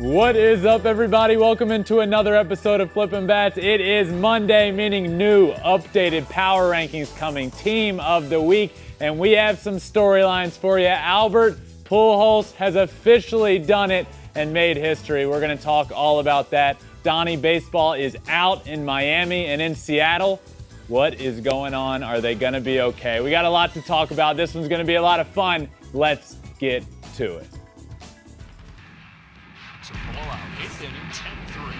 What is up, everybody? Welcome into another episode of Flippin' Bats. It is Monday, meaning new, updated power rankings coming, team of the week, and we have some storylines for you. Albert Pujols has officially done it and made history. We're going to talk all about that. Donnie Baseball is out in Miami and in Seattle. What is going on? Are they going to be okay? We got a lot to talk about. This one's going to be a lot of fun. Let's get to it. Blowout. Eighth inning, 10-3.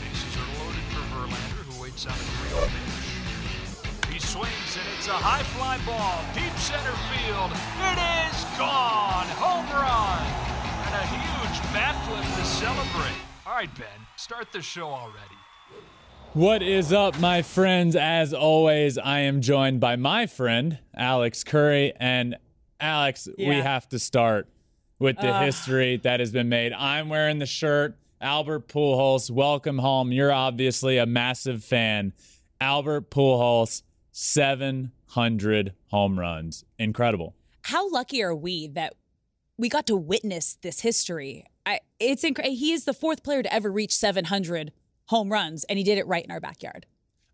Bases are loaded for Verlander, who waits on a 3 pitch. He swings, and it's a high fly ball. Deep center field. It is gone. Home run. And a huge bat flip to celebrate. All right, Ben, start the show already. What is up, my friends? As always, I am joined by my friend, Alex Curry. And Alex, we have to start with the history that has been made. I'm wearing the shirt. Albert Pujols, welcome home. You're obviously a massive fan. Albert Pujols, 700 home runs. Incredible. How lucky are we that we got to witness this history? I, it's incredible. He is the fourth player to ever reach 700 home runs, and he did it right in our backyard.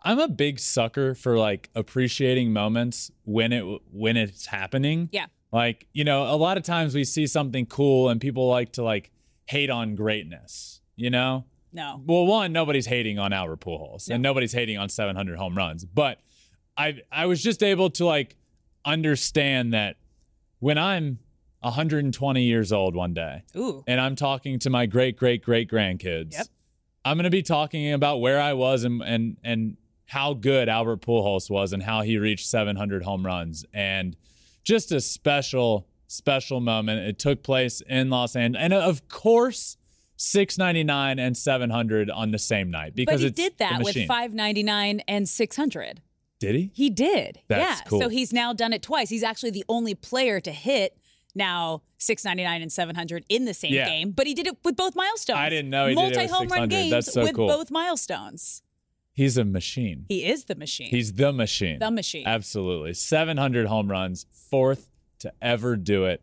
I'm a big sucker for like appreciating moments when it when it's happening. Yeah. Like, you know, a lot of times we see something cool and people like to like hate on greatness, you know? No. Well, one, nobody's hating on Albert Pujols and nobody's hating on 700 home runs, but I I was just able to like understand that when I'm 120 years old one day Ooh. and I'm talking to my great great great grandkids, Yep. I'm going to be talking about where I was and and and how good Albert Pujols was and how he reached 700 home runs and just a special special moment. It took place in Los Angeles, and of course. 699 and 700 on the same night because But he did that with 599 and 600. Did he? He did. That's yeah. cool. So he's now done it twice. He's actually the only player to hit now 699 and 700 in the same Yeah. game, but he did it with both milestones. I didn't know he did it with Multi home run games That's so with cool. both milestones. He's a machine. He is the machine. He's the machine. the machine. Absolutely. 700 home runs, fourth to ever do it.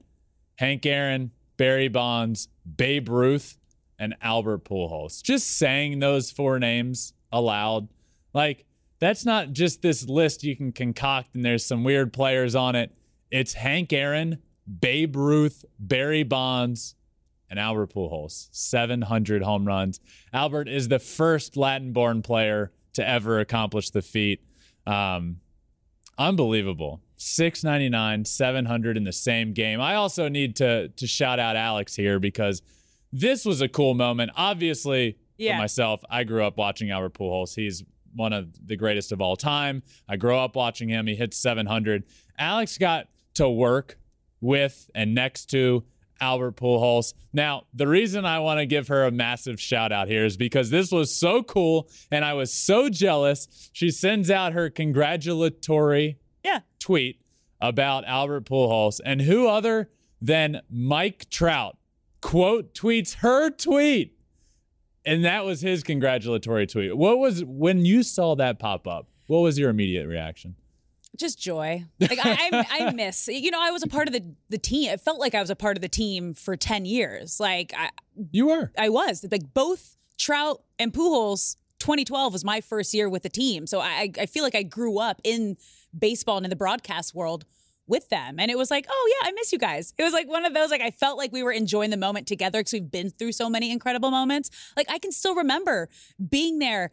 Hank Aaron, Barry Bonds, Babe Ruth, and Albert Pujols. Just saying those four names aloud, like that's not just this list you can concoct and there's some weird players on it. It's Hank Aaron, Babe Ruth, Barry Bonds, and Albert Pujols. 700 home runs. Albert is the first Latin-born player to ever accomplish the feat. Um, unbelievable. 699, 700 in the same game. I also need to to shout out Alex here because this was a cool moment. Obviously, Yeah. for myself, I grew up watching Albert Pujols. He's one of the greatest of all time. I grew up watching him. He hit 700. Alex got to work with and next to Albert Pujols. Now, the reason I want to give her a massive shout out here is because this was so cool and I was so jealous. She sends out her congratulatory yeah. tweet about Albert Pujols, and who other than Mike Trout quote tweets her tweet, and that was his congratulatory tweet. What was when you saw that pop up? What was your immediate reaction? Just joy. Like I, I, I miss. You know, I was a part of the the team. It felt like I was a part of the team for ten years. Like I, You were. I was like both Trout and Pujols. 2012 was my first year with the team, so I, I feel like I grew up in baseball and in the broadcast world with them, and it was like, oh yeah, I miss you guys. It was like one of those like I felt like we were enjoying the moment together because we've been through so many incredible moments. Like I can still remember being there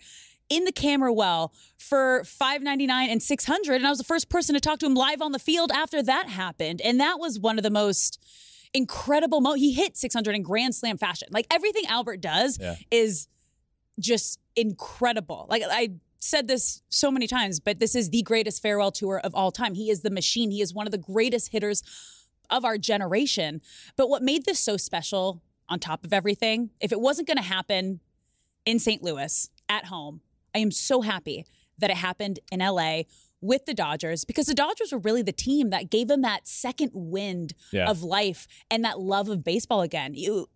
in the camera well for 599 and 600 and I was the first person to talk to him live on the field after that happened and that was one of the most incredible mo he hit 600 in grand slam fashion like everything Albert does Yeah. is just incredible like I said this so many times but this is the greatest farewell tour of all time he is the machine he is one of the greatest hitters of our generation but what made this so special on top of everything if it wasn't going to happen in St. Louis at home. I am so happy that it happened in LA with the Dodgers because the Dodgers were really the team that gave him that second wind Yeah. of life and that love of baseball again. You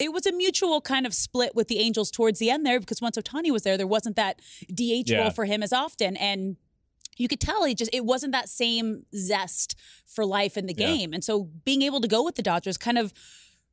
it was a mutual kind of split with the Angels towards the end there because once Ohtani was there, there wasn't that DH Yeah. role for him as often. And you could tell he just it wasn't that same zest for life in the Yeah. game. And so being able to go with the Dodgers kind of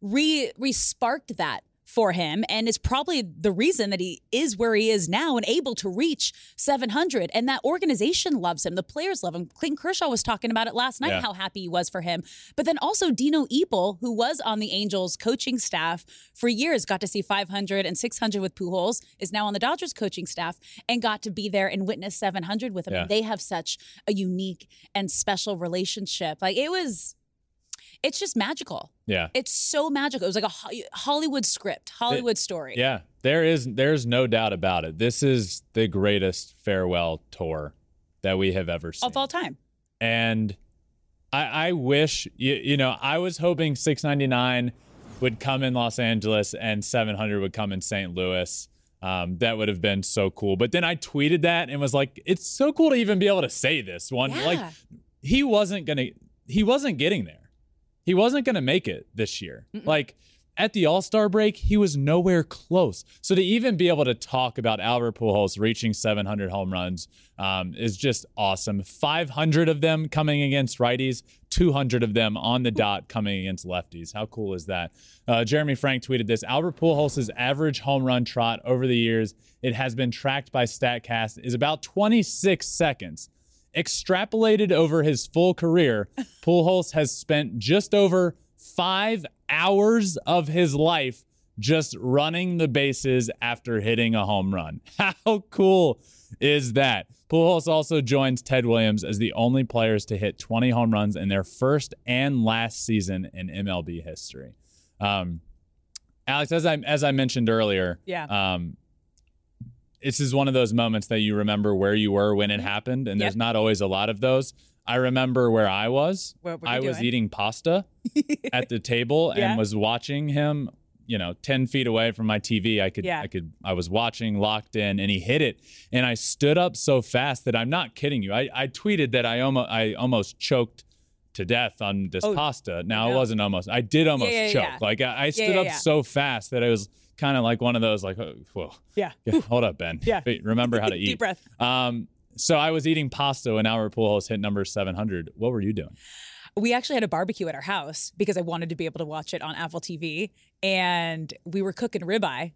re re-sparked that for him and is probably the reason that he is where he is now and able to reach 700 and that organization loves him. The players love him. Clayton kershaw was talking about it last night Yeah. how happy he was for him. But then also dino ebel who was on the angels coaching staff for years got to see 500 and 600 with pujols is now on the dodgers coaching staff and got to be there and witness 700 with him. Yeah. they have such a unique and special relationship. Like it was it's just magical Yeah. it's so magical. It was like a Hollywood script, Hollywood story. Yeah, there is there's no doubt about it. This is the greatest farewell tour that we have ever seen. Of all time. and I, I wish you, you know I was hoping 699 would come in Los Angeles and 700 would come in St. Louis. Um, that would have been so cool. But then I tweeted that and was like, "It's so cool to even be able to say this one." Like he wasn't gonna, he wasn't getting there. He wasn't gonna make it this year. Like at the All Star break, he was nowhere close. So to even be able to talk about Albert Pujols reaching 700 home runs um, is just awesome. 500 of them coming against righties, 200 of them on the dot coming against lefties. How cool is that? Uh, Jeremy Frank tweeted this: Albert Pujols' average home run trot over the years, it has been tracked by Statcast, is about 26 seconds. Extrapolated over his full career, Pujols has spent just over five hours of his life just running the bases after hitting a home run. How cool is that? Pujols also joins Ted Williams as the only players to hit 20 home runs in their first and last season in MLB history. Um, Alex, as I as I mentioned earlier, Yeah. um, this is one of those moments that you remember where you were when it mm-hmm. happened, and there's not always a lot of those. I remember where I was. What were I was eating pasta at the table Yeah. and was watching him. You know, ten feet away from my TV, I could, Yeah. I could, I was watching, locked in, and he hit it, and I stood up so fast that I'm not kidding you. I, I tweeted that I almost, I almost choked to death on this Oh, pasta. Now it no. wasn't almost. I did almost yeah, choke. Like I, I stood up so fast that I was kind of like one of those like, oh, whoa. Yeah. Yeah, hold up, Ben. Yeah. Wait, remember how to eat. Deep breath. Um, so I was eating pasta when Albert Pujols hit number 700. What were you doing? We actually had a barbecue at our house because I wanted to be able to watch it on Apple TV. And we were cooking ribeye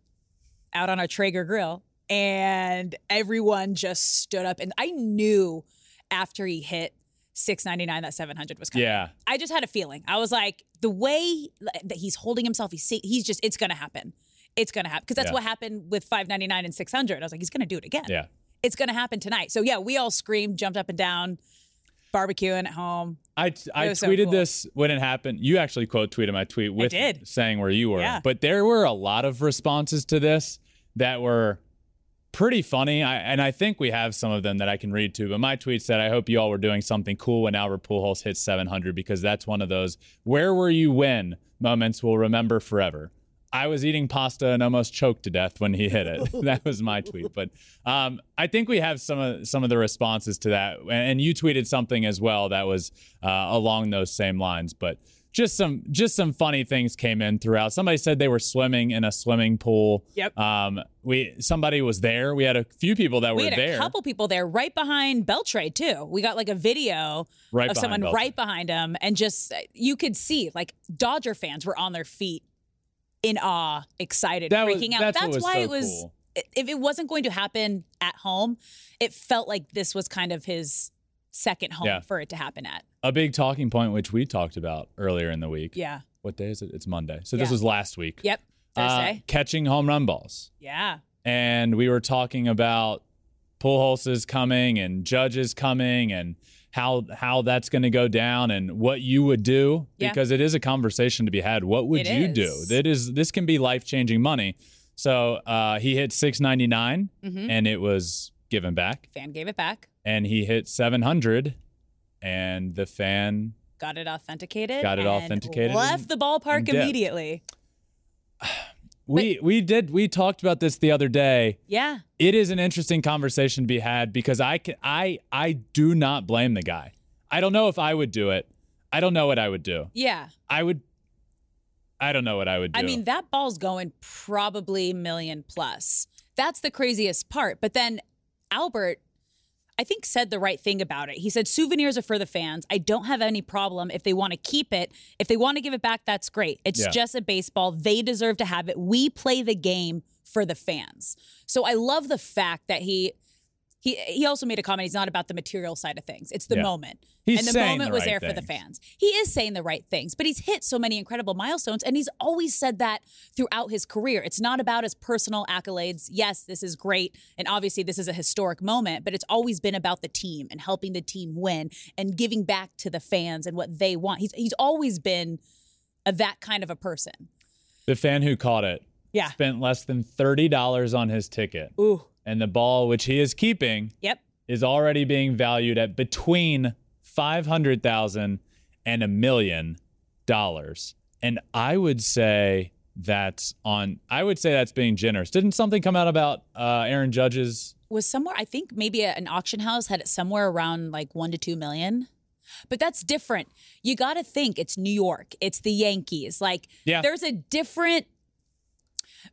out on our Traeger grill. And everyone just stood up. And I knew after he hit 699 that 700 was coming. Yeah. I just had a feeling. I was like, the way that he's holding himself, he's he's just, it's going to happen. It's going to happen because that's Yeah. what happened with 599 and 600. I was like, he's going to do it again. Yeah. It's going to happen tonight. So yeah, we all screamed, jumped up and down, barbecuing at home. I, I was so tweeted cool. this when it happened. You actually quote tweeted my tweet with did. saying where you were. Yeah. But there were a lot of responses to this that were pretty funny. I, and I think we have some of them that I can read to. But my tweet said, I hope you all were doing something cool when Albert Pujols hit 700 because that's one of those where were you when moments we'll remember forever. I was eating pasta and almost choked to death when he hit it. that was my tweet. But um, I think we have some of some of the responses to that, and, you tweeted something as well that was uh, along those same lines. But just some just some funny things came in throughout. Somebody said they were swimming in a swimming pool. Yep. Um, we somebody was there. We had a few people that We were had there. a couple people there right behind Beltray too. We got like a video Right of someone Beltrade. right behind him, and just you could see like Dodger fans were on their feet in awe, excited, That was- freaking out. that's what was why so it was. cool. If it wasn't going to happen at home, it felt like this was kind of his second home Yeah. for it to happen at. a big talking point which we talked about earlier in the week. Yeah. What day is it? It's Monday. So this was last week. Yep. Uh, Thursday. catching home run balls. yeah. and we were talking about is coming and judges coming and how how that's going to go down and what you would do Yeah. because it is a conversation to be had. What would It you do? is. That is this can be life changing money. So uh, he hit six ninety nine Mhm. and it was given back, Fan gave it back, and he hit seven hundred, and the fan got it authenticated, Got it and authenticated left the ballpark immediately. we we did we talked about this the other day. Yeah. it is an interesting conversation to be had because I can I I do not blame the guy. I don't know if I would do it. I don't know what I would do. Yeah. I would I don't know what I would do. I mean, that ball's going probably million plus. That's the craziest part. But then Albert, I think said the right thing about it. He said souvenirs are for the fans. I don't have any problem if they want to keep it. If they want to give it back, that's great. It's Yeah. just a baseball. They deserve to have it. We play the game for the fans. So I love the fact that he he he also made a comment he's not about the material side of things. It's the Yeah. moment. He's and the moment the was right there for the fans. He is saying the right things, but he's hit so many incredible milestones and he's always said that throughout his career. It's not about his personal accolades. Yes, this is great and obviously this is a historic moment, but it's always been about the team and helping the team win and giving back to the fans and what they want. He's he's always been a, that kind of a person. The fan who caught it Yeah. spent less than $30 on his ticket. Ooh. And the ball, which he is keeping, Yep. is already being valued at between 500,000 and a million dollars. And I would say that's on I would say that's being generous. Didn't something come out about uh, Aaron Judge's was somewhere i think maybe an auction house had it somewhere around like one to two million but that's different you got to think it's new york it's the yankees like Yeah. there's a different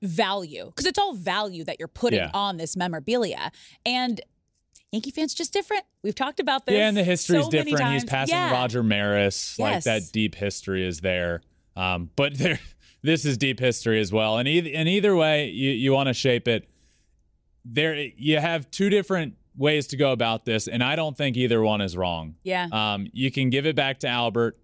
value because it's all value that you're putting Yeah. on this memorabilia and yankee fans just different we've talked about this Yeah, and the history is so different. He's passing Yeah. Roger Maris. Like Yes. that deep history is there. Um, but there, this is deep history as well. And either, and either way, you, you want to shape it. There, you have two different ways to go about this, and I don't think either one is wrong. yeah Um, you can give it back to Albert,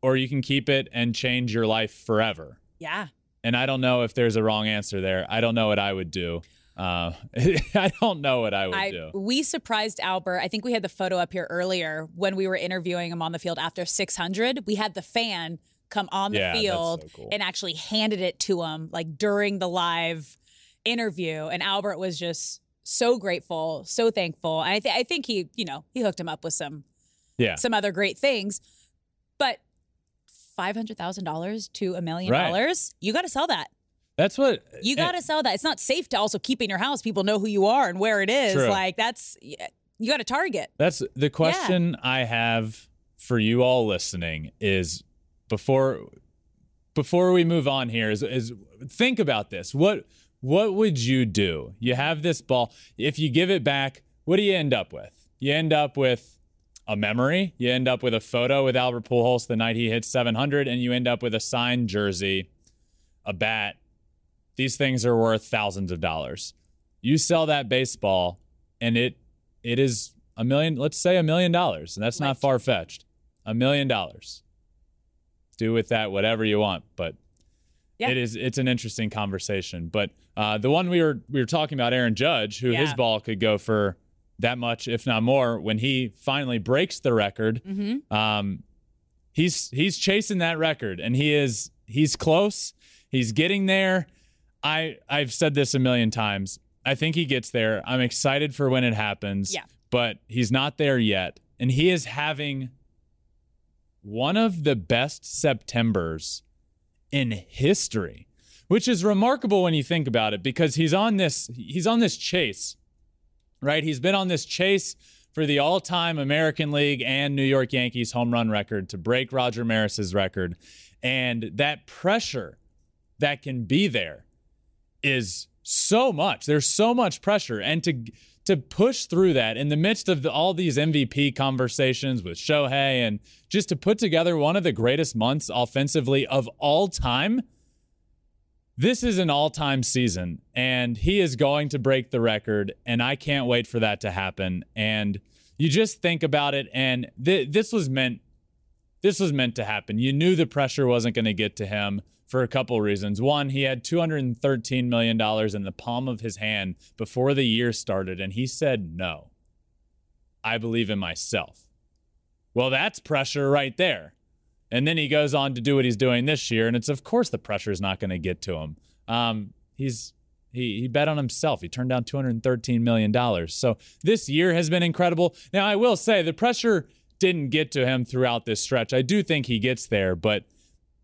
or you can keep it and change your life forever. yeah And I don't know if there's a wrong answer there. I don't know what I would do. Uh, I don't know what I would I, do. we surprised Albert. I think we had the photo up here earlier when we were interviewing him on the field after 600. We had the fan come on the Yeah, field so cool. and actually handed it to him like during the live interview. And Albert was just so grateful, so thankful. And I, th- I think he, you know, he hooked him up with some Yeah. some other great things. But five hundred thousand dollars to a million Right. dollars, you got to sell that. That's what You eh, got to sell that. It's not safe to also keep in your house. People know who you are and where it is. True. Like that's you got to target. That's the question I have for you all listening is before before we move on here is is think about this. What what would you do? You have this ball. If you give it back, what do you end up with? You end up with a memory. You end up with a photo with Albert Pujols the night he hit 700 and you end up with a signed jersey, a bat. These things are worth thousands of dollars. You sell that baseball and it it is a million let's say a million dollars and that's not far fetched a million dollars do with that whatever you want but Yeah. it is it's an interesting conversation but uh, the one we were we were talking about aaron judge who his ball could go for that much if not more when he finally breaks the record. Mm-hmm. um, he's he's chasing that record and he is he's close. He's getting there. I i've said this a million times. I think he gets there. I'm excited for when it happens Yeah. but he's not there yet. And he is having one of the best septembers in history which is remarkable when you think about it because he's on this he's on this chase right? He's been on this chase for the all-time American League and New York Yankees home run record to break Roger Maris's record. And that pressure that can be there is so much. There's so much pressure. And to to push through that in the midst of the, all these MVP conversations with Shohei and just to put together one of the greatest months offensively of all time this is an all-time season and he is going to break the record and i can't wait for that to happen. And you just think about it and th- this was meant this was meant to happen. You knew the pressure wasn't going to get to him for a couple reasons. One he had 213 million dollars in the palm of his hand before the year started and he said no. I believe in myself. Well that's pressure right there and then he goes on to do what he's doing this year, and it's of course the pressure is not going to get to him. Um, he's he he bet on himself. He turned down 213 million dollars. So this year has been incredible. Now I will say the pressure didn't get to him throughout this stretch. I do think he gets there, but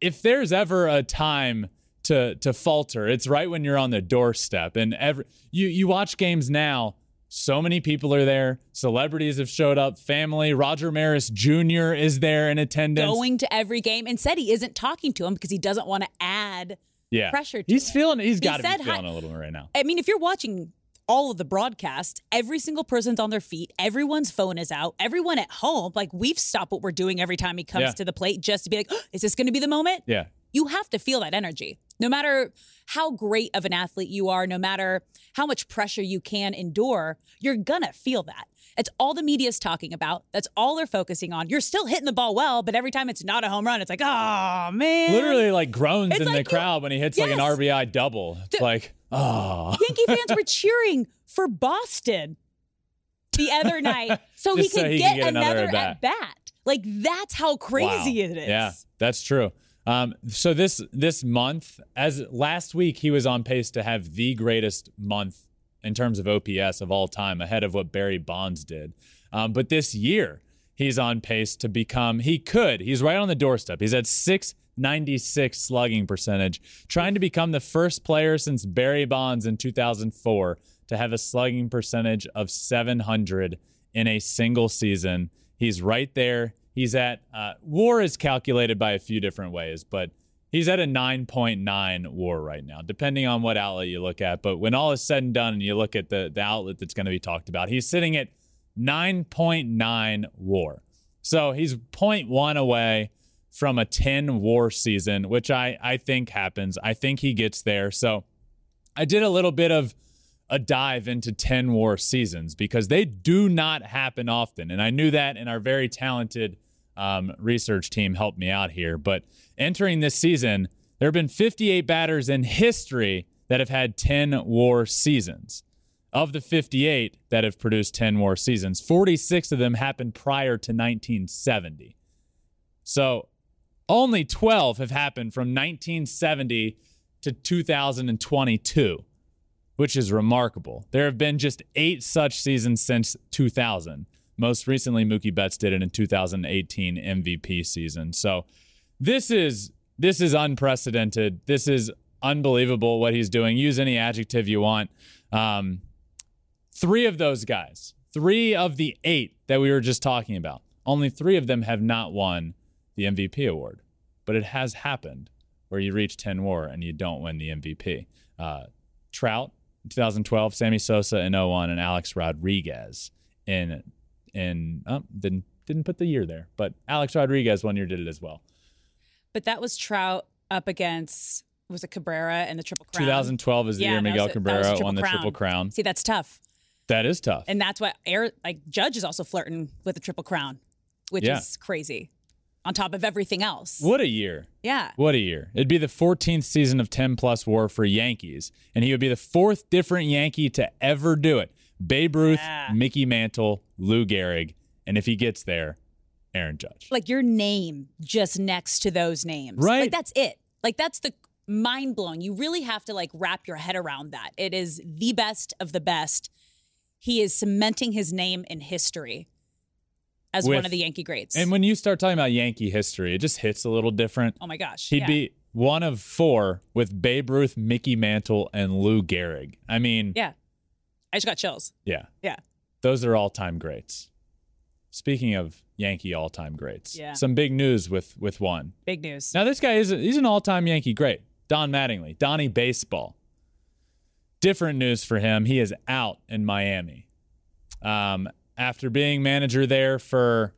if there's ever a time to to falter, it's right when you're on the doorstep. And every you you watch games now. So many people are there. Celebrities have showed up. Family. Roger Maris Jr. is there in attendance. Going to every game and said he isn't talking to him because he doesn't want to add yeah. pressure to him. He's it. feeling. He's got to be hi- feeling a little bit right now. I mean, if you're watching all of the broadcasts, every single person's on their feet, everyone's phone is out, everyone at home, like we've stopped what we're doing every time he comes Yeah. to the plate just to be like, "Oh, is this going to be the moment? Yeah. You have to feel that energy. No matter how great of an athlete you are, no matter how much pressure you can endure, you're to feel that. It's all the media's talking about. That's all they're focusing on. You're still hitting the ball well, but every time it's not a home run, it's like, oh, man. Literally like groans It's in the like you- crowd when he hits like an RBI double. It's like, oh. Yankee fans were cheering for Boston the other night so he Just so he get, can get another at bat. Like that's how crazy Wow. it is. Yeah, that's true. Um, so this this month, as last week, he was on pace to have the greatest month in terms of OPS of all time, ahead of what Barry Bonds did. Um, but this year, he's on pace to become. He could. He's right on the doorstep. He's at six. 96 slugging percentage, trying to become the first player since Barry Bonds in 2004 to have a slugging percentage of 700 in a single season. He's right there. He's at uh, WAR is calculated by a few different ways, but he's at a 9.9 WAR right now, depending on what outlet you look at. But when all is said and done, and you look at the the outlet that's going to be talked about, he's sitting at 9.9 WAR. So he's 0.1 away from a 10 WAR season, which I I think happens. I think he gets there. So I did a little bit of a dive into 10 war seasons because they do not happen often. And I knew that, in our very talented um, research team helped me out here. But entering this season, there have been 58 batters in history that have had 10 war seasons. Of the 58 that have produced 10 war seasons, 46 of them happened prior to 1970. So only 12 have happened from 1970 to 2022 which is remarkable. There have been just eight such seasons since 2000. Most recently, Mookie Betts did it in 2018 MVP season. So this is this is unprecedented. This is unbelievable what he's doing. Use any adjective you want. Um, three of those guys, three of the eight that we were just talking about, only three of them have not won the MVP award, but it has happened where you reach 10 WAR and you don't win the MVP. Uh, Trout in 2012, Sammy Sosa in 01, and Alex Rodriguez in in oh, um, didn't didn't put the year there, but Alex Rodriguez one year did it as well. But that was Trout up against was it Cabrera and the Triple Crown? 2012 is the Yeah, year Miguel was Cabrera won the Crown. Triple Crown. See, that's tough. That is tough. And that's why Air like Judge is also flirting with the Triple Crown, which Yeah. is crazy. On top of everything else. what a year! Yeah. What a year. It'd be the 14th season of 10 plus war for Yankees, and he would be the fourth different Yankee to ever do it. Babe Ruth, Yeah. Mickey Mantle, Lou Gehrig, and if he gets there, Aaron Judge. Like your name just next to those names. Right. Like that's it. Like that's the mind blowing. You really have to like wrap your head around that. It is the best of the best. He is cementing his name in history as one of the Yankee greats. And when you start talking about Yankee history, it just hits a little different. oh my gosh. He'd yeah. be one of four with Babe Ruth, Mickey Mantle, and Lou Gehrig. I mean, Yeah. I just got chills. yeah, Yeah. those are all time greats. Speaking of Yankee all time greats, Yeah. some big news with with one. Big news. Now this guy is a, he's an all time Yankee great. Don Mattingly, Donnie Baseball. Different news for him. He is out in Miami. Um, after being manager there for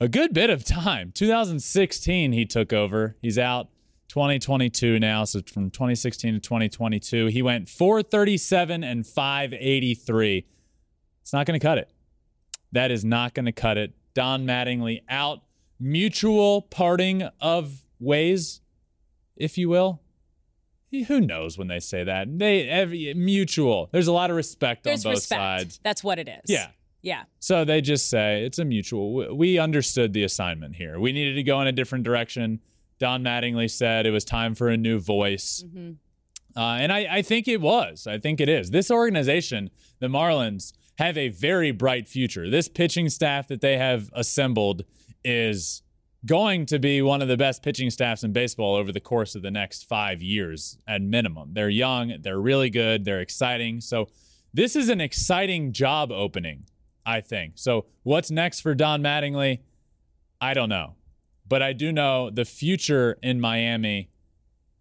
a good bit of time. 2016 he took over. He's out 2022 now, so from 2016 to 2022, he went 437 and 583. It's not going to cut it. That is not going to cut it. Don Mattingly out. Mutual parting of ways, if you will. Who knows when they say that? They every mutual. There's a lot of respect There's on both respect. sides. That's what it is. Yeah. Yeah. So they just say it's a mutual. We- We understood the assignment here. We needed to go in a different direction. Don Mattingly said it was time for a new voice. Uh, and I, I think it was. I think it is. This organization, the Marlins, have a very bright future. This pitching staff that they have assembled is going to be one of the best pitching staffs in baseball over the course of the next five years at minimum. They're young, they're really good, they're exciting. So, this is an exciting job opening, I think. So, what's next for Don Mattingly? I don't know. But I do know the future in Miami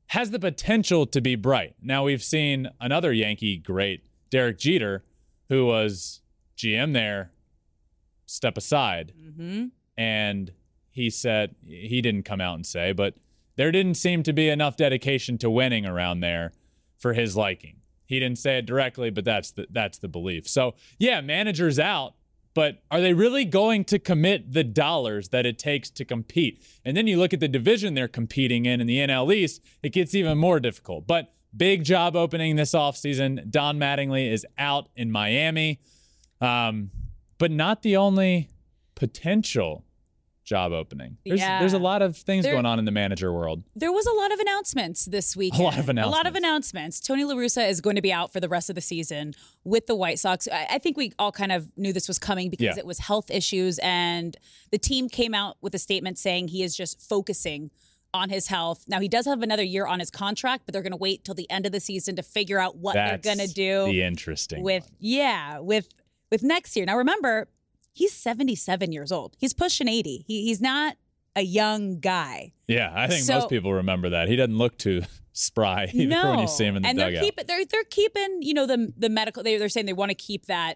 has the potential to be bright. Now we've seen another Yankee great Derek Jeter, who was GM there, step aside. Mm-hmm. And he said, he didn't come out and say, but there didn't seem to be enough dedication to winning around there for his liking. He didn't say it directly, but that's the that's the belief. So yeah, managers out, but are they really going to commit the dollars that it takes to compete? And then you look at the division they're competing in in the NL East, it gets even more difficult. But big job opening this offseason. Don Mattingly is out in Miami. Um, but not the only potential job opening. There's Yeah. there's a lot of things There- going on in the manager world. There was a lot of announcements this week. A lot of announcements. A lot of announcements. Tony La Russa is going to be out for the rest of the season with the White Sox. I, I think we all kind of knew this was coming because Yeah. it was health issues, and the team came out with a statement saying he is just focusing on his health. Now he does have another year on his contract, but they're going to wait till the end of the season to figure out what That's they're going to do the interesting with one. yeah with with next year. Now remember, he's 77 years old. He's pushing 80. He, he's not a young guy. Yeah, I think So- most people remember that. He doesn't look too spry no, when you see him in the and dugout. they're keeping they're they're keeping you know the the medical. They, they're saying they want to keep that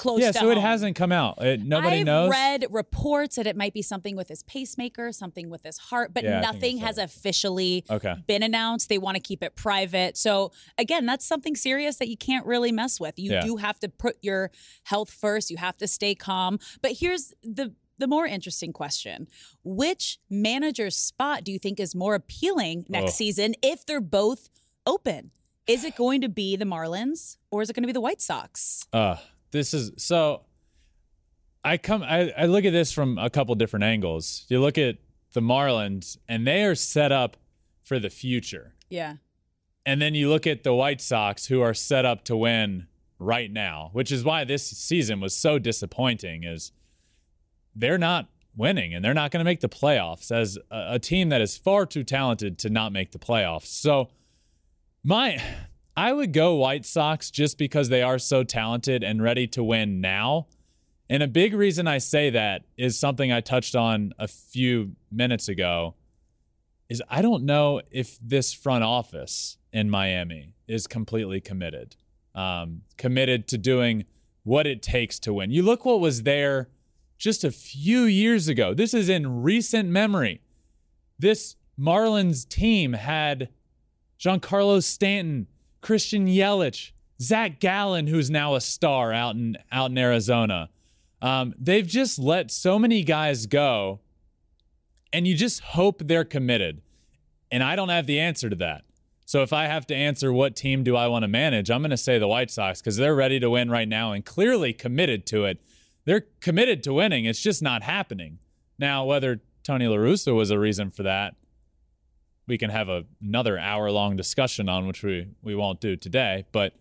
close. yeah, so it hasn't come out. It, nobody I've knows. read reports that it might be something with his pacemaker, something with his heart, but Yeah, nothing has right. officially Okay. been announced. They want to keep it private. So again, that's something serious that you can't really mess with. You Yeah. do have to put your health first. You have to stay calm. But here's the the more interesting question. Which manager's spot do you think is more appealing next Oh. season if they're both open? Is it going to be the Marlins or is it going to be the White Sox? Uh, this is so. I come. I, I look at this from a couple different angles. You look at the Marlins, and they are set up for the future. Yeah. And then you look at the White Sox, who are set up to win right now, which is why this season was so disappointing. Is they're not winning, and they're not going to make the playoffs as a, a team that is far too talented to not make the playoffs. So my, I would go White Sox just because they are so talented and ready to win now. And a big reason I say that is something I touched on a few minutes ago is I don't know if this front office in Miami is completely committed. Um, committed to doing what it takes to win. You look what was there just a few years ago. This is in recent memory. This Marlins team had Giancarlo Stanton, Christian Yelich, Zach Gallen, who's now a star out in out in Arizona. Um, they've just let so many guys go, and you just hope they're committed. And I don't have the answer to that. So if I have to answer what team do I want to manage, I'm going to say the White Sox because they're ready to win right now and clearly committed to it. They're committed to winning. It's just not happening. Now, whether Tony La Russa was a reason for that, we can have a, another hour long discussion on, which we, we won't do today. But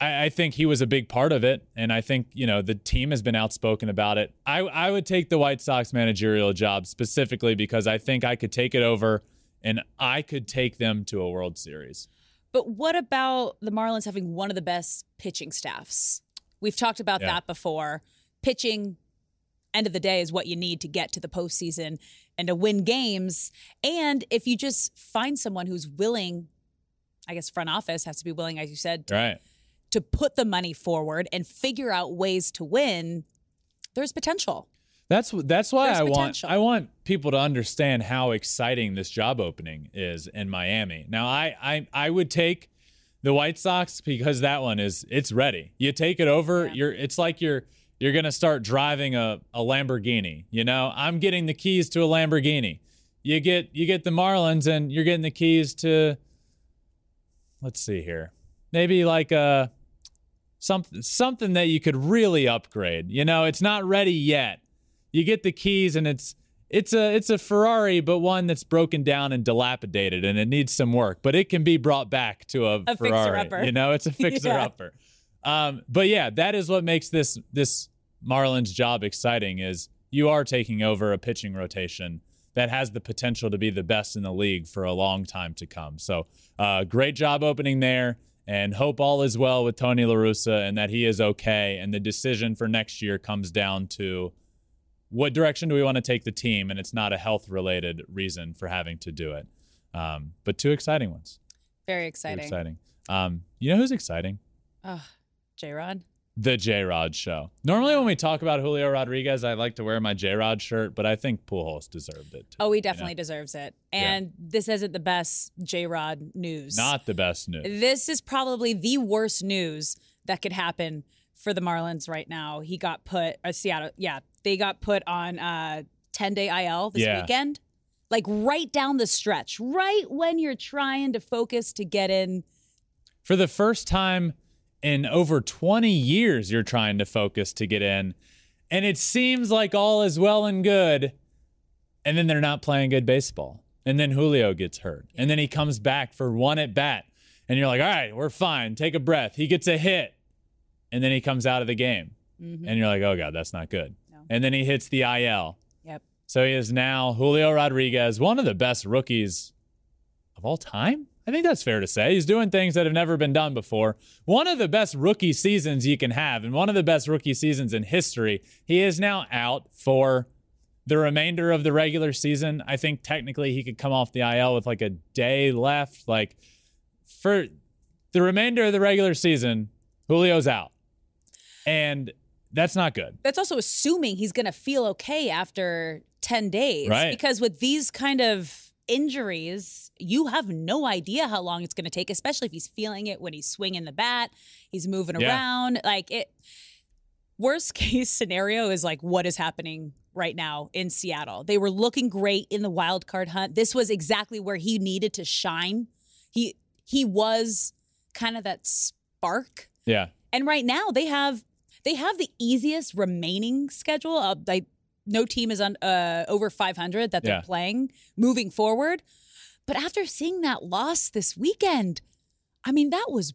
I, I think he was a big part of it. And I think, you know, the team has been outspoken about it. I, I would take the White Sox managerial job specifically because I think I could take it over and I could take them to a World Series. But what about the Marlins having one of the best pitching staffs? We've talked about Yeah. that before. Pitching, end of the day, is what you need to get to the postseason and to win games. And if you just find someone who's willing, I guess front office has to be willing, as you said, to, Right. to put the money forward and figure out ways to win, there's potential. That's that's why There's I want. I want people to understand how exciting this job opening is in Miami. Now I I I would take the White Sox because that one is it's ready. You take it over, Yeah. you're it's like you're you're gonna start driving a, a Lamborghini. You know, I'm getting the keys to a Lamborghini. You get you get the Marlins and you're getting the keys to let's see here. Maybe like a something something that you could really upgrade. You know, it's not ready yet. You get the keys and it's it's a it's a Ferrari, but one that's broken down and dilapidated, and it needs some work. But it can be brought back to a, A Ferrari. You know, it's a fixer upper. Um, but yeah, that is what makes this this Marlins job exciting. Is you are taking over a pitching rotation that has the potential to be the best in the league for a long time to come. So, uh, great job opening there, and hope all is well with Tony La Russa and that he is okay. And the decision for next year comes down to what direction do we want to take the team, and it's not a health related reason for having to do it. Um, but two exciting ones. Very exciting. exciting. Um, you know who's exciting? Oh, J Rod. The J Rod show. Normally, when we talk about Julio Rodriguez, I like to wear my J Rod shirt, but I think Pujols deserved it. Too, Oh, he you know? definitely deserves it. And this isn't the best J Rod news. Not the best news. This is probably the worst news that could happen for the Marlins right now. He got put, uh, Seattle, yeah, they got put on uh, 10 day IL this Yeah. weekend. Like right down the stretch, right when you're trying to focus to get in. For the first time in over 20 years, you're trying to focus to get in. And it seems like all is well and good. And then they're not playing good baseball. And then Julio gets hurt. And then he comes back for one at bat. And you're like, all right, we're fine. Take a breath. He gets a hit. And then he comes out of the game. Mm-hmm. And you're like, oh, God, that's not good. No. And then he hits the IL. Yep. So he is now Julio Rodriguez, one of the best rookies of all time. I think that's fair to say. He's doing things that have never been done before. One of the best rookie seasons you can have, and one of the best rookie seasons in history. He is now out for the remainder of the regular season. I think technically he could come off the IL with like a day left. Like for the remainder of the regular season, Julio's out. And that's not good. That's also assuming he's going to feel okay after 10 days. Right. Because with these kind of injuries, you have no idea how long it's going to take, especially if he's feeling it when he's swinging the bat, he's moving Yeah. around. Like it, worst case scenario is like what is happening right now in Seattle. They were looking great in the wild card hunt. This was exactly where he needed to shine. He he was kind of that spark Yeah. and right now they have they have the easiest remaining schedule. Uh, like no team is on uh, over 500 that they're Yeah. playing moving forward. But after seeing that loss this weekend, I mean that was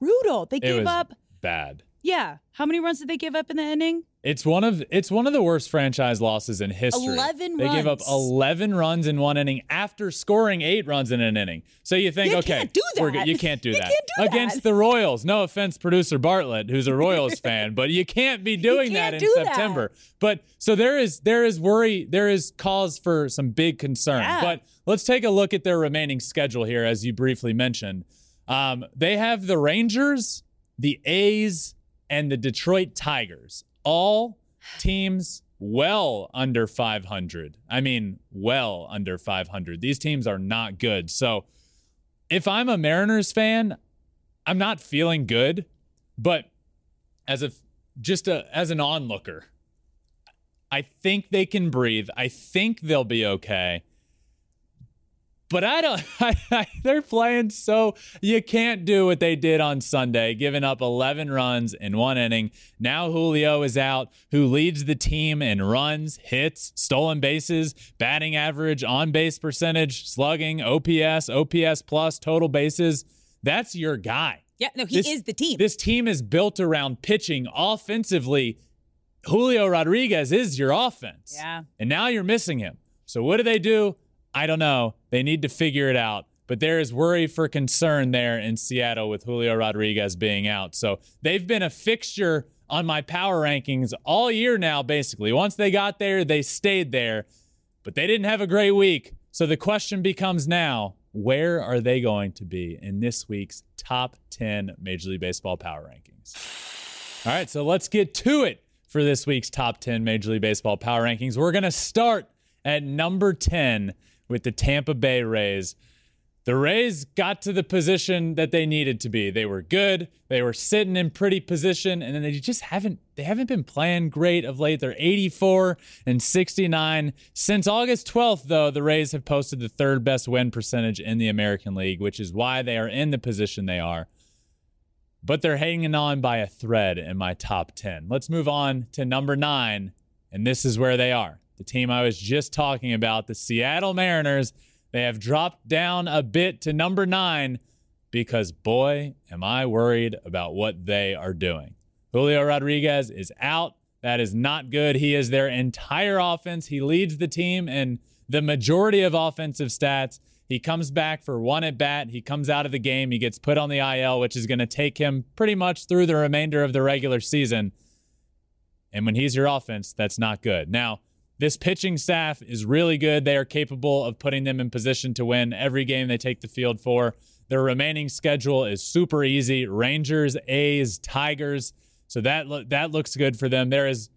brutal. They It gave was up bad. Yeah. How many runs did they give up in the inning? It's one of it's one of the worst franchise losses in history. 11 They gave up 11 runs in one inning after scoring 8 runs in an inning. So you think You okay, can't do we're good. that. you can't do You that. can't do Against that. the Royals. No offense producer Bartlett who's a Royals fan, but you can't be doing that can't in do that. September. But so there is there is worry, there is cause for some big concern. Yeah. But let's take a look at their remaining schedule here as you briefly mentioned. Um, they have the Rangers, the A's, and the Detroit Tigers. All teams well under 500. I mean, well under 500. These teams are not good. So if I'm a Mariners fan, I'm not feeling good, but as a just a as an onlooker, I think they can breathe. I think they'll be okay. But I don't. I, they're playing so you can't do what they did on Sunday, giving up 11 runs in one inning. Now Julio is out, who leads the team in runs, hits, stolen bases, batting average, on base percentage, slugging, OPS, OPS plus, total bases. That's your guy. Yeah, no, he This- is the team. This team is built around pitching offensively. Julio Rodriguez is your offense. Yeah. And now you're missing him. So what do they do? I don't know. They need to figure it out. But there is worry for concern there in Seattle with Julio Rodriguez being out. So they've been a fixture on my power rankings all year now, basically. Once they got there, they stayed there. But they didn't have a great week. So the question becomes now where are they going to be in this week's top 10 Major League Baseball power rankings? All right, so let's get to it for this week's top 10 Major League Baseball power rankings. We're going to start at number 10 with the Tampa Bay Rays. The Rays got to the position that they needed to be. They were good. They were sitting in pretty position, and then they just haven't they haven't been playing great of late. They're 84 and 69. Since August 12th, though, the Rays have posted the third best win percentage in the American League, which is why they are in the position they are. But they're hanging on by a thread in my top 10. Let's move on to number nine, and this is where they are. The team I was just talking about, the Seattle Mariners. They have dropped down a bit to number nine because, boy, am I worried about what they are doing. Julio Rodriguez is out. That is not good. He is their entire offense. He leads the team in the majority of offensive stats. He comes back for one at bat. He comes out of the game. He gets put on the IL, which is going to take him pretty much through the remainder of the regular season. And when he's your offense, that's not good. Now, this pitching staff is really good. They are capable of putting them in position to win every game they take the field for. Their remaining schedule is super easy: Rangers, A's, Tigers. So that lo- that looks good for them. There is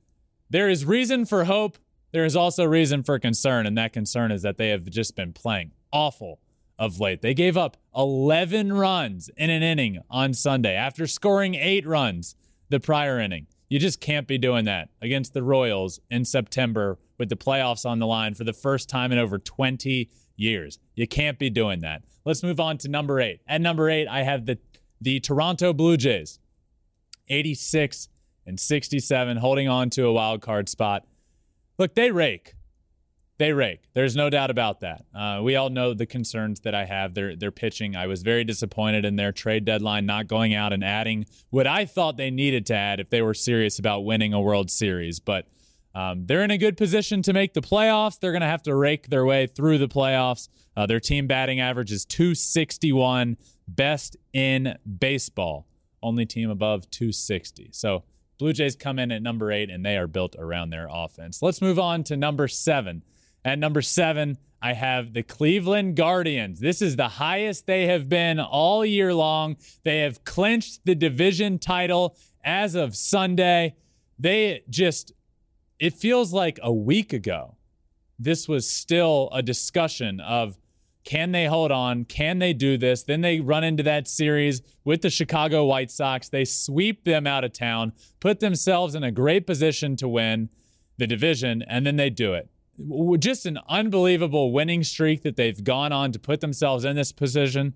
there is reason for hope. There is also reason for concern, and that concern is that they have just been playing awful of late. They gave up 11 runs in an inning on Sunday after scoring eight runs the prior inning. You just can't be doing that against the Royals in September with the playoffs on the line for the first time in over 20 years. You can't be doing that. Let's move on to number eight. At number eight, I have the the Toronto Blue Jays, 86 and 67, holding on to a wild card spot. Look, they rake. They rake. There's no doubt about that. Uh, we all know the concerns that I have. They're, they're pitching. I was very disappointed in their trade deadline not going out and adding what I thought they needed to add if they were serious about winning a World Series. But um, they're in a good position to make the playoffs. They're going to have to rake their way through the playoffs. Uh, their team batting average is 261, best in baseball. Only team above 260. So Blue Jays come in at number eight, and they are built around their offense. Let's move on to number seven. At number seven, I have the Cleveland Guardians. This is the highest they have been all year long. They have clinched the division title as of Sunday. They just, it feels like a week ago, this was still a discussion of can they hold on? Can they do this? Then they run into that series with the Chicago White Sox. They sweep them out of town, put themselves in a great position to win the division, and then they do it just an unbelievable winning streak that they've gone on to put themselves in this position.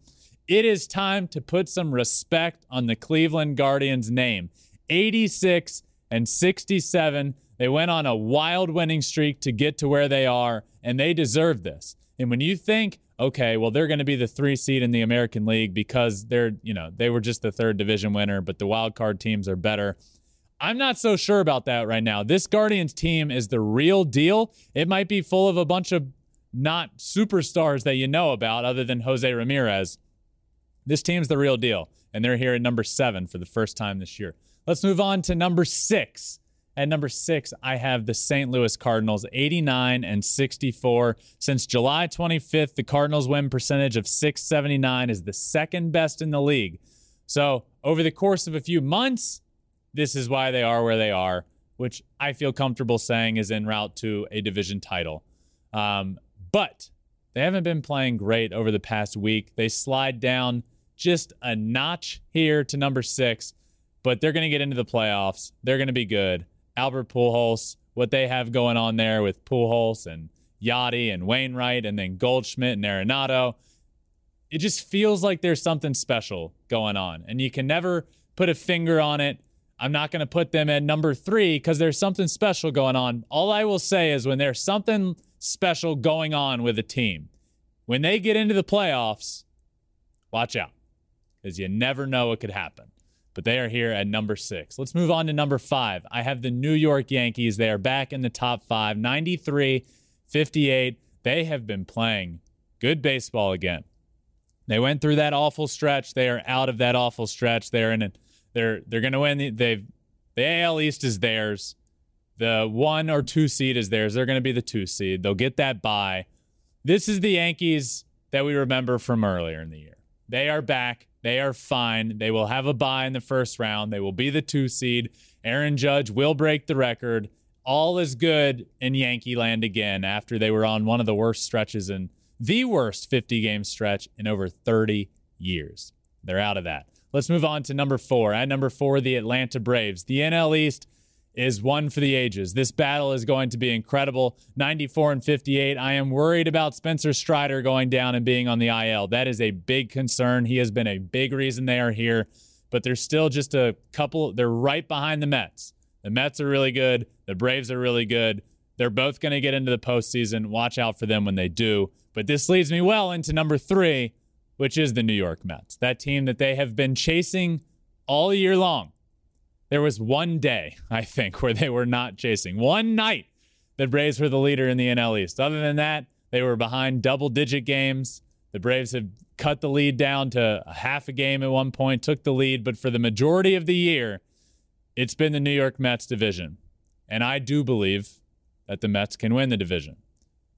It is time to put some respect on the Cleveland Guardians name. 86 and 67. They went on a wild winning streak to get to where they are, and they deserve this. And when you think, okay, well, they're going to be the three seed in the American League because they're, you know, they were just the third division winner, but the wild card teams are better. I'm not so sure about that right now. This Guardians team is the real deal. It might be full of a bunch of not superstars that you know about other than Jose Ramirez. This team's the real deal, and they're here at number seven for the first time this year. Let's move on to number six. At number six, I have the St. Louis Cardinals, 89 and 64. Since July 25th, the Cardinals' win percentage of 679 is the second best in the league. So, over the course of a few months, this is why they are where they are, which I feel comfortable saying is en route to a division title. Um, but they haven't been playing great over the past week. They slide down just a notch here to number six, but they're going to get into the playoffs. They're going to be good. Albert Pujols, what they have going on there with Pujols and Yadi and Wainwright and then Goldschmidt and Arenado, it just feels like there's something special going on. And you can never put a finger on it I'm not going to put them at number three because there's something special going on. All I will say is when there's something special going on with a team, when they get into the playoffs, watch out because you never know what could happen. But they are here at number six. Let's move on to number five. I have the New York Yankees. They are back in the top five, 93 58. They have been playing good baseball again. They went through that awful stretch. They are out of that awful stretch. They're in an they're they're going to win. The, they've the AL East is theirs. The one or two seed is theirs. They're going to be the two seed. They'll get that bye. This is the Yankees that we remember from earlier in the year. They are back. They are fine. They will have a bye in the first round. They will be the two seed. Aaron Judge will break the record. All is good in Yankee land again after they were on one of the worst stretches in the worst 50 game stretch in over 30 years. They're out of that. Let's move on to number four. At number four, the Atlanta Braves. The NL East is one for the ages. This battle is going to be incredible. 94 and 58. I am worried about Spencer Strider going down and being on the IL. That is a big concern. He has been a big reason they are here, but there's still just a couple. They're right behind the Mets. The Mets are really good. The Braves are really good. They're both going to get into the postseason. Watch out for them when they do. But this leads me well into number three which is the New York Mets, that team that they have been chasing all year long. There was one day, I think, where they were not chasing. One night the Braves were the leader in the NL East. Other than that, they were behind double digit games. The Braves have cut the lead down to a half a game at one point, took the lead, but for the majority of the year, it's been the New York Mets division. And I do believe that the Mets can win the division.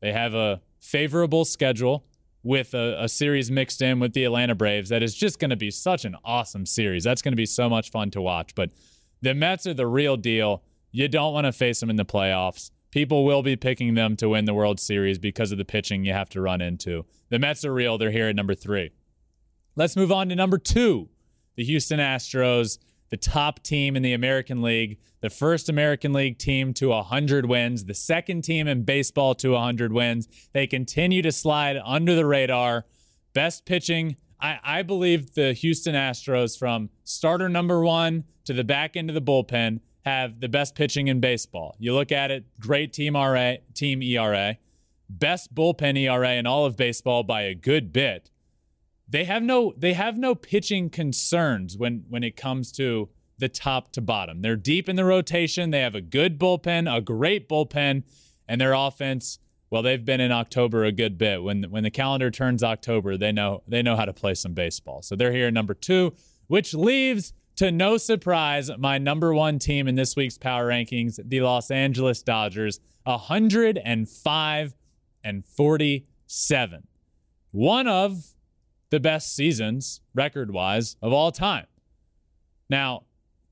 They have a favorable schedule with a, a series mixed in with the Atlanta Braves that is just going to be such an awesome series. That's going to be so much fun to watch. But the Mets are the real deal. You don't want to face them in the playoffs. People will be picking them to win the World Series because of the pitching you have to run into. The Mets are real. They're here at number three. Let's move on to number two the Houston Astros, the top team in the American League, the first American League team to 100 wins, the second team in baseball to 100 wins. They continue to slide under the radar. Best pitching. I, I believe the Houston Astros, from starter number one to the back end of the bullpen, have the best pitching in baseball. You look at it, great team RA, team ERA, best bullpen ERA in all of baseball by a good bit they have no they have no pitching concerns when when it comes to the top to bottom. They're deep in the rotation. They have a good bullpen, a great bullpen, and their offense. Well, they've been in October a good bit. When when the calendar turns October, they know they know how to play some baseball. So they're here number two, which leaves to no surprise my number one team in this week's power rankings, the Los Angeles Dodgers, 105 and 47. One of the best seasons, record wise, of all time. Now,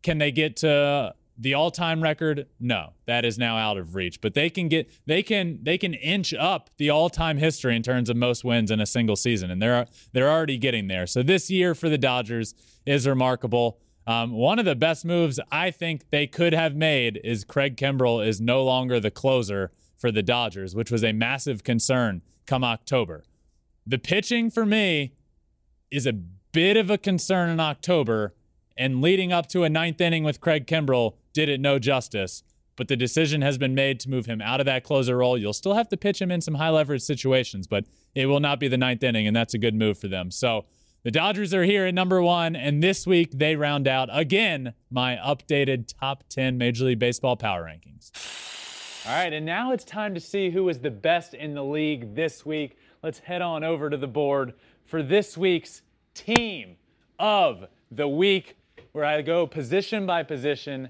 can they get to the all-time record? No, that is now out of reach. But they can get they can they can inch up the all-time history in terms of most wins in a single season, and they're they're already getting there. So this year for the Dodgers is remarkable. Um, one of the best moves I think they could have made is Craig Kimbrel is no longer the closer for the Dodgers, which was a massive concern come October. The pitching for me is a bit of a concern in October, and leading up to a ninth inning with Craig Kimbrel did it no justice. But the decision has been made to move him out of that closer role. You'll still have to pitch him in some high leverage situations, but it will not be the ninth inning, and that's a good move for them. So the Dodgers are here at number one, and this week they round out again my updated top 10 Major League Baseball power rankings. All right, and now it's time to see who is the best in the league this week. Let's head on over to the board for this week's team of the week, where I go position by position,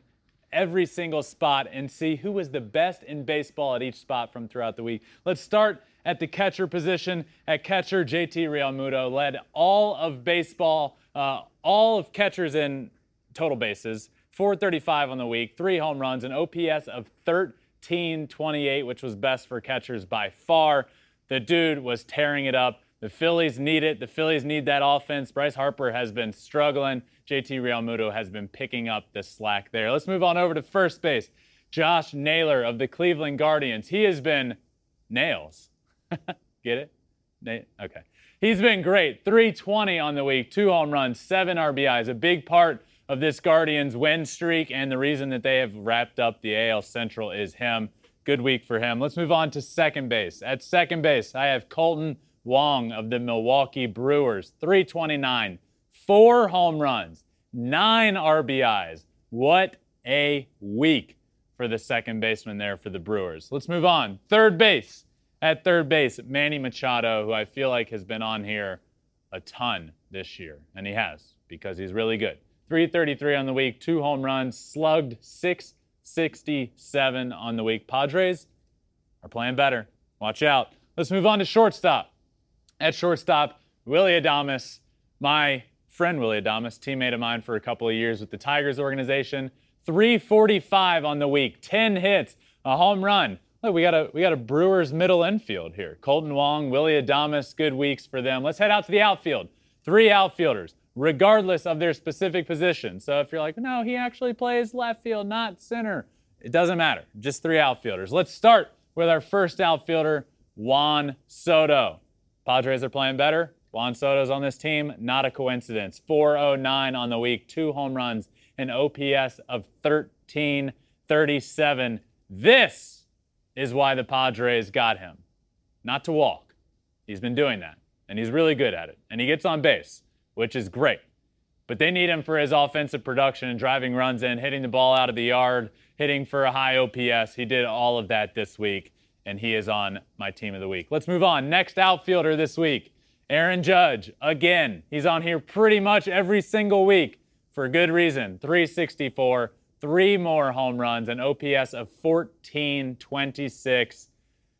every single spot, and see who was the best in baseball at each spot from throughout the week. Let's start at the catcher position. At catcher, JT Realmuto led all of baseball, uh, all of catchers in total bases, 435 on the week, three home runs, an OPS of 1328, which was best for catchers by far. The dude was tearing it up. The Phillies need it. The Phillies need that offense. Bryce Harper has been struggling. JT Realmuto has been picking up the slack there. Let's move on over to first base. Josh Naylor of the Cleveland Guardians. He has been nails. Get it? Okay. He's been great. 320 on the week, two home runs, seven RBIs. A big part of this Guardians win streak and the reason that they have wrapped up the AL Central is him. Good week for him. Let's move on to second base. At second base, I have Kolten Wong of the Milwaukee Brewers, 329, four home runs, nine RBIs. What a week for the second baseman there for the Brewers. Let's move on. Third base. At third base, Manny Machado, who I feel like has been on here a ton this year, and he has because he's really good. 333 on the week, two home runs, slugged 667 on the week. Padres are playing better. Watch out. Let's move on to shortstop. At shortstop, Willie Adames, my friend Willie Adames, teammate of mine for a couple of years with the Tigers organization. 345 on the week, 10 hits, a home run. Look, we got a we got a Brewers middle infield here. Kolten Wong, Willie Adames, good weeks for them. Let's head out to the outfield. Three outfielders, regardless of their specific position. So if you're like, no, he actually plays left field, not center, it doesn't matter. Just three outfielders. Let's start with our first outfielder, Juan Soto. Padres are playing better. Juan Soto's on this team. Not a coincidence. 409 on the week, two home runs, an OPS of 1337. This is why the Padres got him. Not to walk. He's been doing that, and he's really good at it. And he gets on base, which is great. But they need him for his offensive production and driving runs in, hitting the ball out of the yard, hitting for a high OPS. He did all of that this week and he is on my team of the week. Let's move on. Next outfielder this week, Aaron Judge. Again, he's on here pretty much every single week for good reason. 364, three more home runs, an OPS of 1426.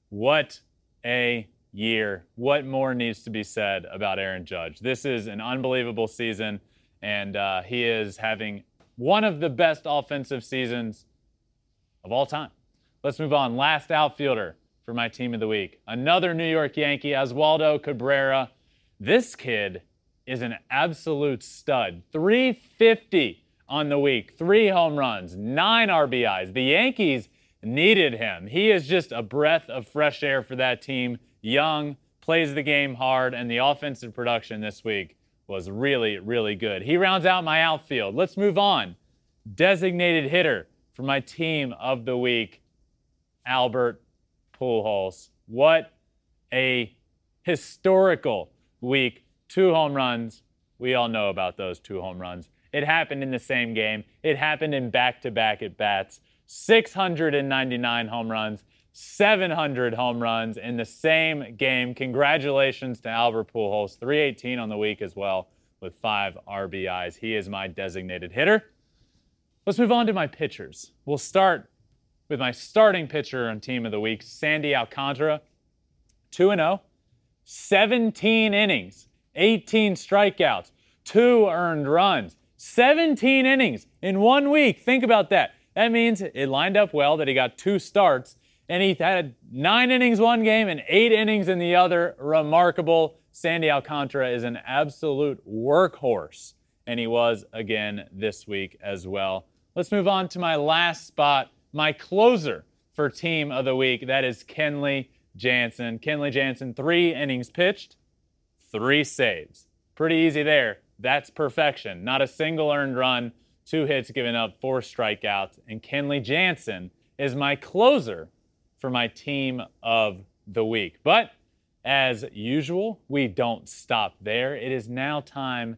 What a year. What more needs to be said about Aaron Judge? This is an unbelievable season, and uh, he is having one of the best offensive seasons of all time. Let's move on. Last outfielder for my team of the week. Another New York Yankee, Oswaldo Cabrera. This kid is an absolute stud. 350 on the week, three home runs, nine RBIs. The Yankees needed him. He is just a breath of fresh air for that team. Young, plays the game hard, and the offensive production this week was really, really good. He rounds out my outfield. Let's move on. Designated hitter for my team of the week, Albert Pujols. What a historical week. Two home runs. We all know about those two home runs. It happened in the same game. It happened in back-to-back at bats. 699 home runs, 700 home runs in the same game. Congratulations to Albert Pujols, 318 on the week as well with five RBIs. He is my designated hitter. Let's move on to my pitchers. We'll start with my starting pitcher on team of the week, Sandy Alcantara, 2 0, 17 innings, 18 strikeouts, two earned runs, 17 innings in one week. Think about that. That means it lined up well that he got two starts and he had nine innings one game and eight innings in the other. Remarkable. Sandy Alcantara is an absolute workhorse, and he was again this week as well. Let's move on to my last spot, my closer for team of the week. That is Kenley Jansen. Kenley Jansen, three innings pitched, three saves. Pretty easy there. That's perfection. Not a single earned run, two hits given up, four strikeouts. And Kenley Jansen is my closer for my team of the week. But as usual, we don't stop there. It is now time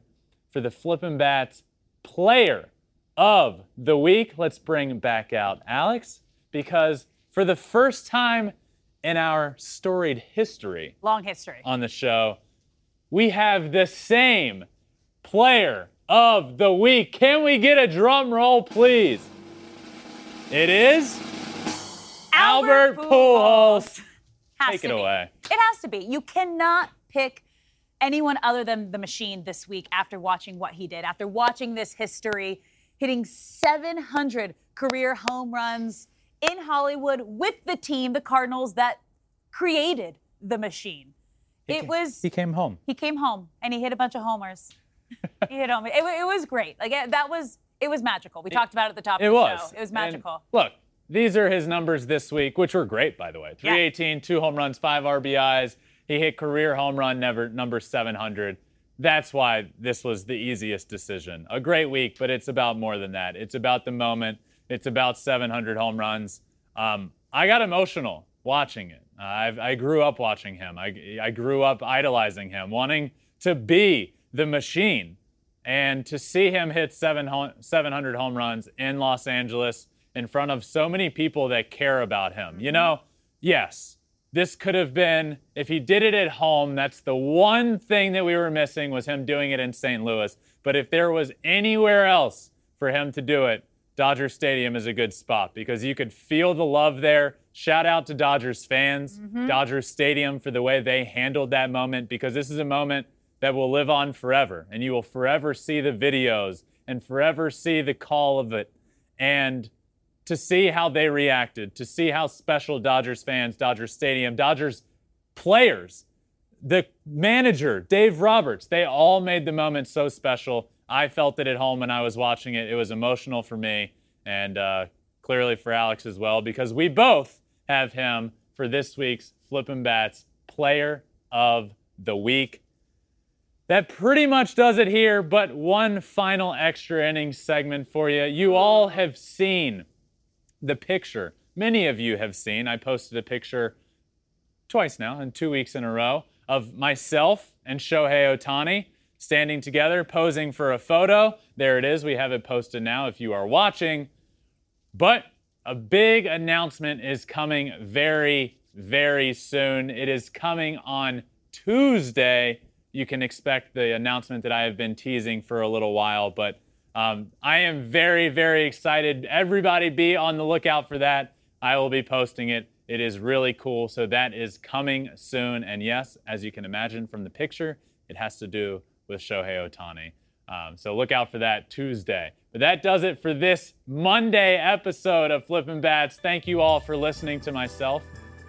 for the Flippin' Bats player of the week. Let's bring back out Alex because for the first time in our storied history, Long history. on the show, we have the same player of the week. Can we get a drum roll, please? It is Albert Pujols. Take it be. away. It has to be. You cannot pick anyone other than the machine this week after watching what he did, after watching this history, hitting 700 career home runs in Hollywood with the team, the Cardinals, that created the machine. It was He came home. he came home and he hit a bunch of homers. he hit home. It, it was great. Like it- that was it was magical. We talked about it at the top It of the was. show. It was And magical. look, these are his numbers this week, which were great, by the way. 318, two home runs, five RBIs. He hit career home run never, number 700. That's why this was the easiest decision. A great week, but it's about more than that. It's about the moment. It's about 700 home runs. Um, I got emotional watching it. I've, I grew up watching him. I, I grew up idolizing him, wanting to be the machine. And to see him hit seven 700 home runs in Los Angeles in front of so many people that care about him. You mm-hmm. know, yes, this could have been, if he did it at home, that's the one thing that we were missing was him doing it in St. Louis. But if there was anywhere else for him to do it, Dodger Stadium is a good spot because you could feel the love there. Shout out to Dodgers fans, mm-hmm. Dodgers Stadium for the way they handled that moment because this is a moment that will live on forever and you will forever see the videos and forever see the call of it and to see how they reacted, to see how special Dodgers fans, Dodgers Stadium, Dodgers players, the manager, Dave Roberts, they all made the moment so special. I felt it at home when I was watching it. It was emotional for me and uh, clearly for Alex as well because we both have him for this week's Flippin' Bats Player of the Week. That pretty much does it here, but one final extra inning segment for you. You all have seen the picture. Many of you have seen. I posted a picture twice now in two weeks in a row of myself and Shohei Ohtani standing together, posing for a photo. There it is. We have it posted now if you are watching. But a big announcement is coming very, very soon. It is coming on Tuesday. You can expect the announcement that I have been teasing for a little while, but um, I am very, very excited. Everybody be on the lookout for that. I will be posting it It is really cool. So that is coming soon. And yes, as you can imagine from the picture, it has to do with Shohei Ohtani. Um, so look out for that Tuesday. But that does it for this Monday episode of Flippin' Bats. Thank you all for listening to myself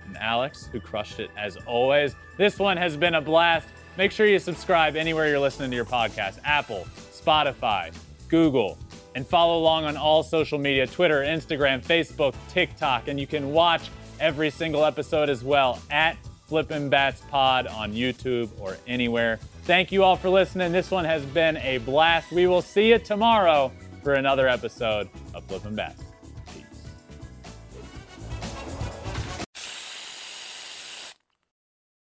and Alex, who crushed it as always. This one has been a blast. Make sure you subscribe anywhere you're listening to your podcast Apple, Spotify, Google, and follow along on all social media Twitter, Instagram, Facebook, TikTok. And you can watch every single episode as well at Flippin' Bats Pod on YouTube or anywhere. Thank you all for listening. This one has been a blast. We will see you tomorrow for another episode of Flippin' Bats.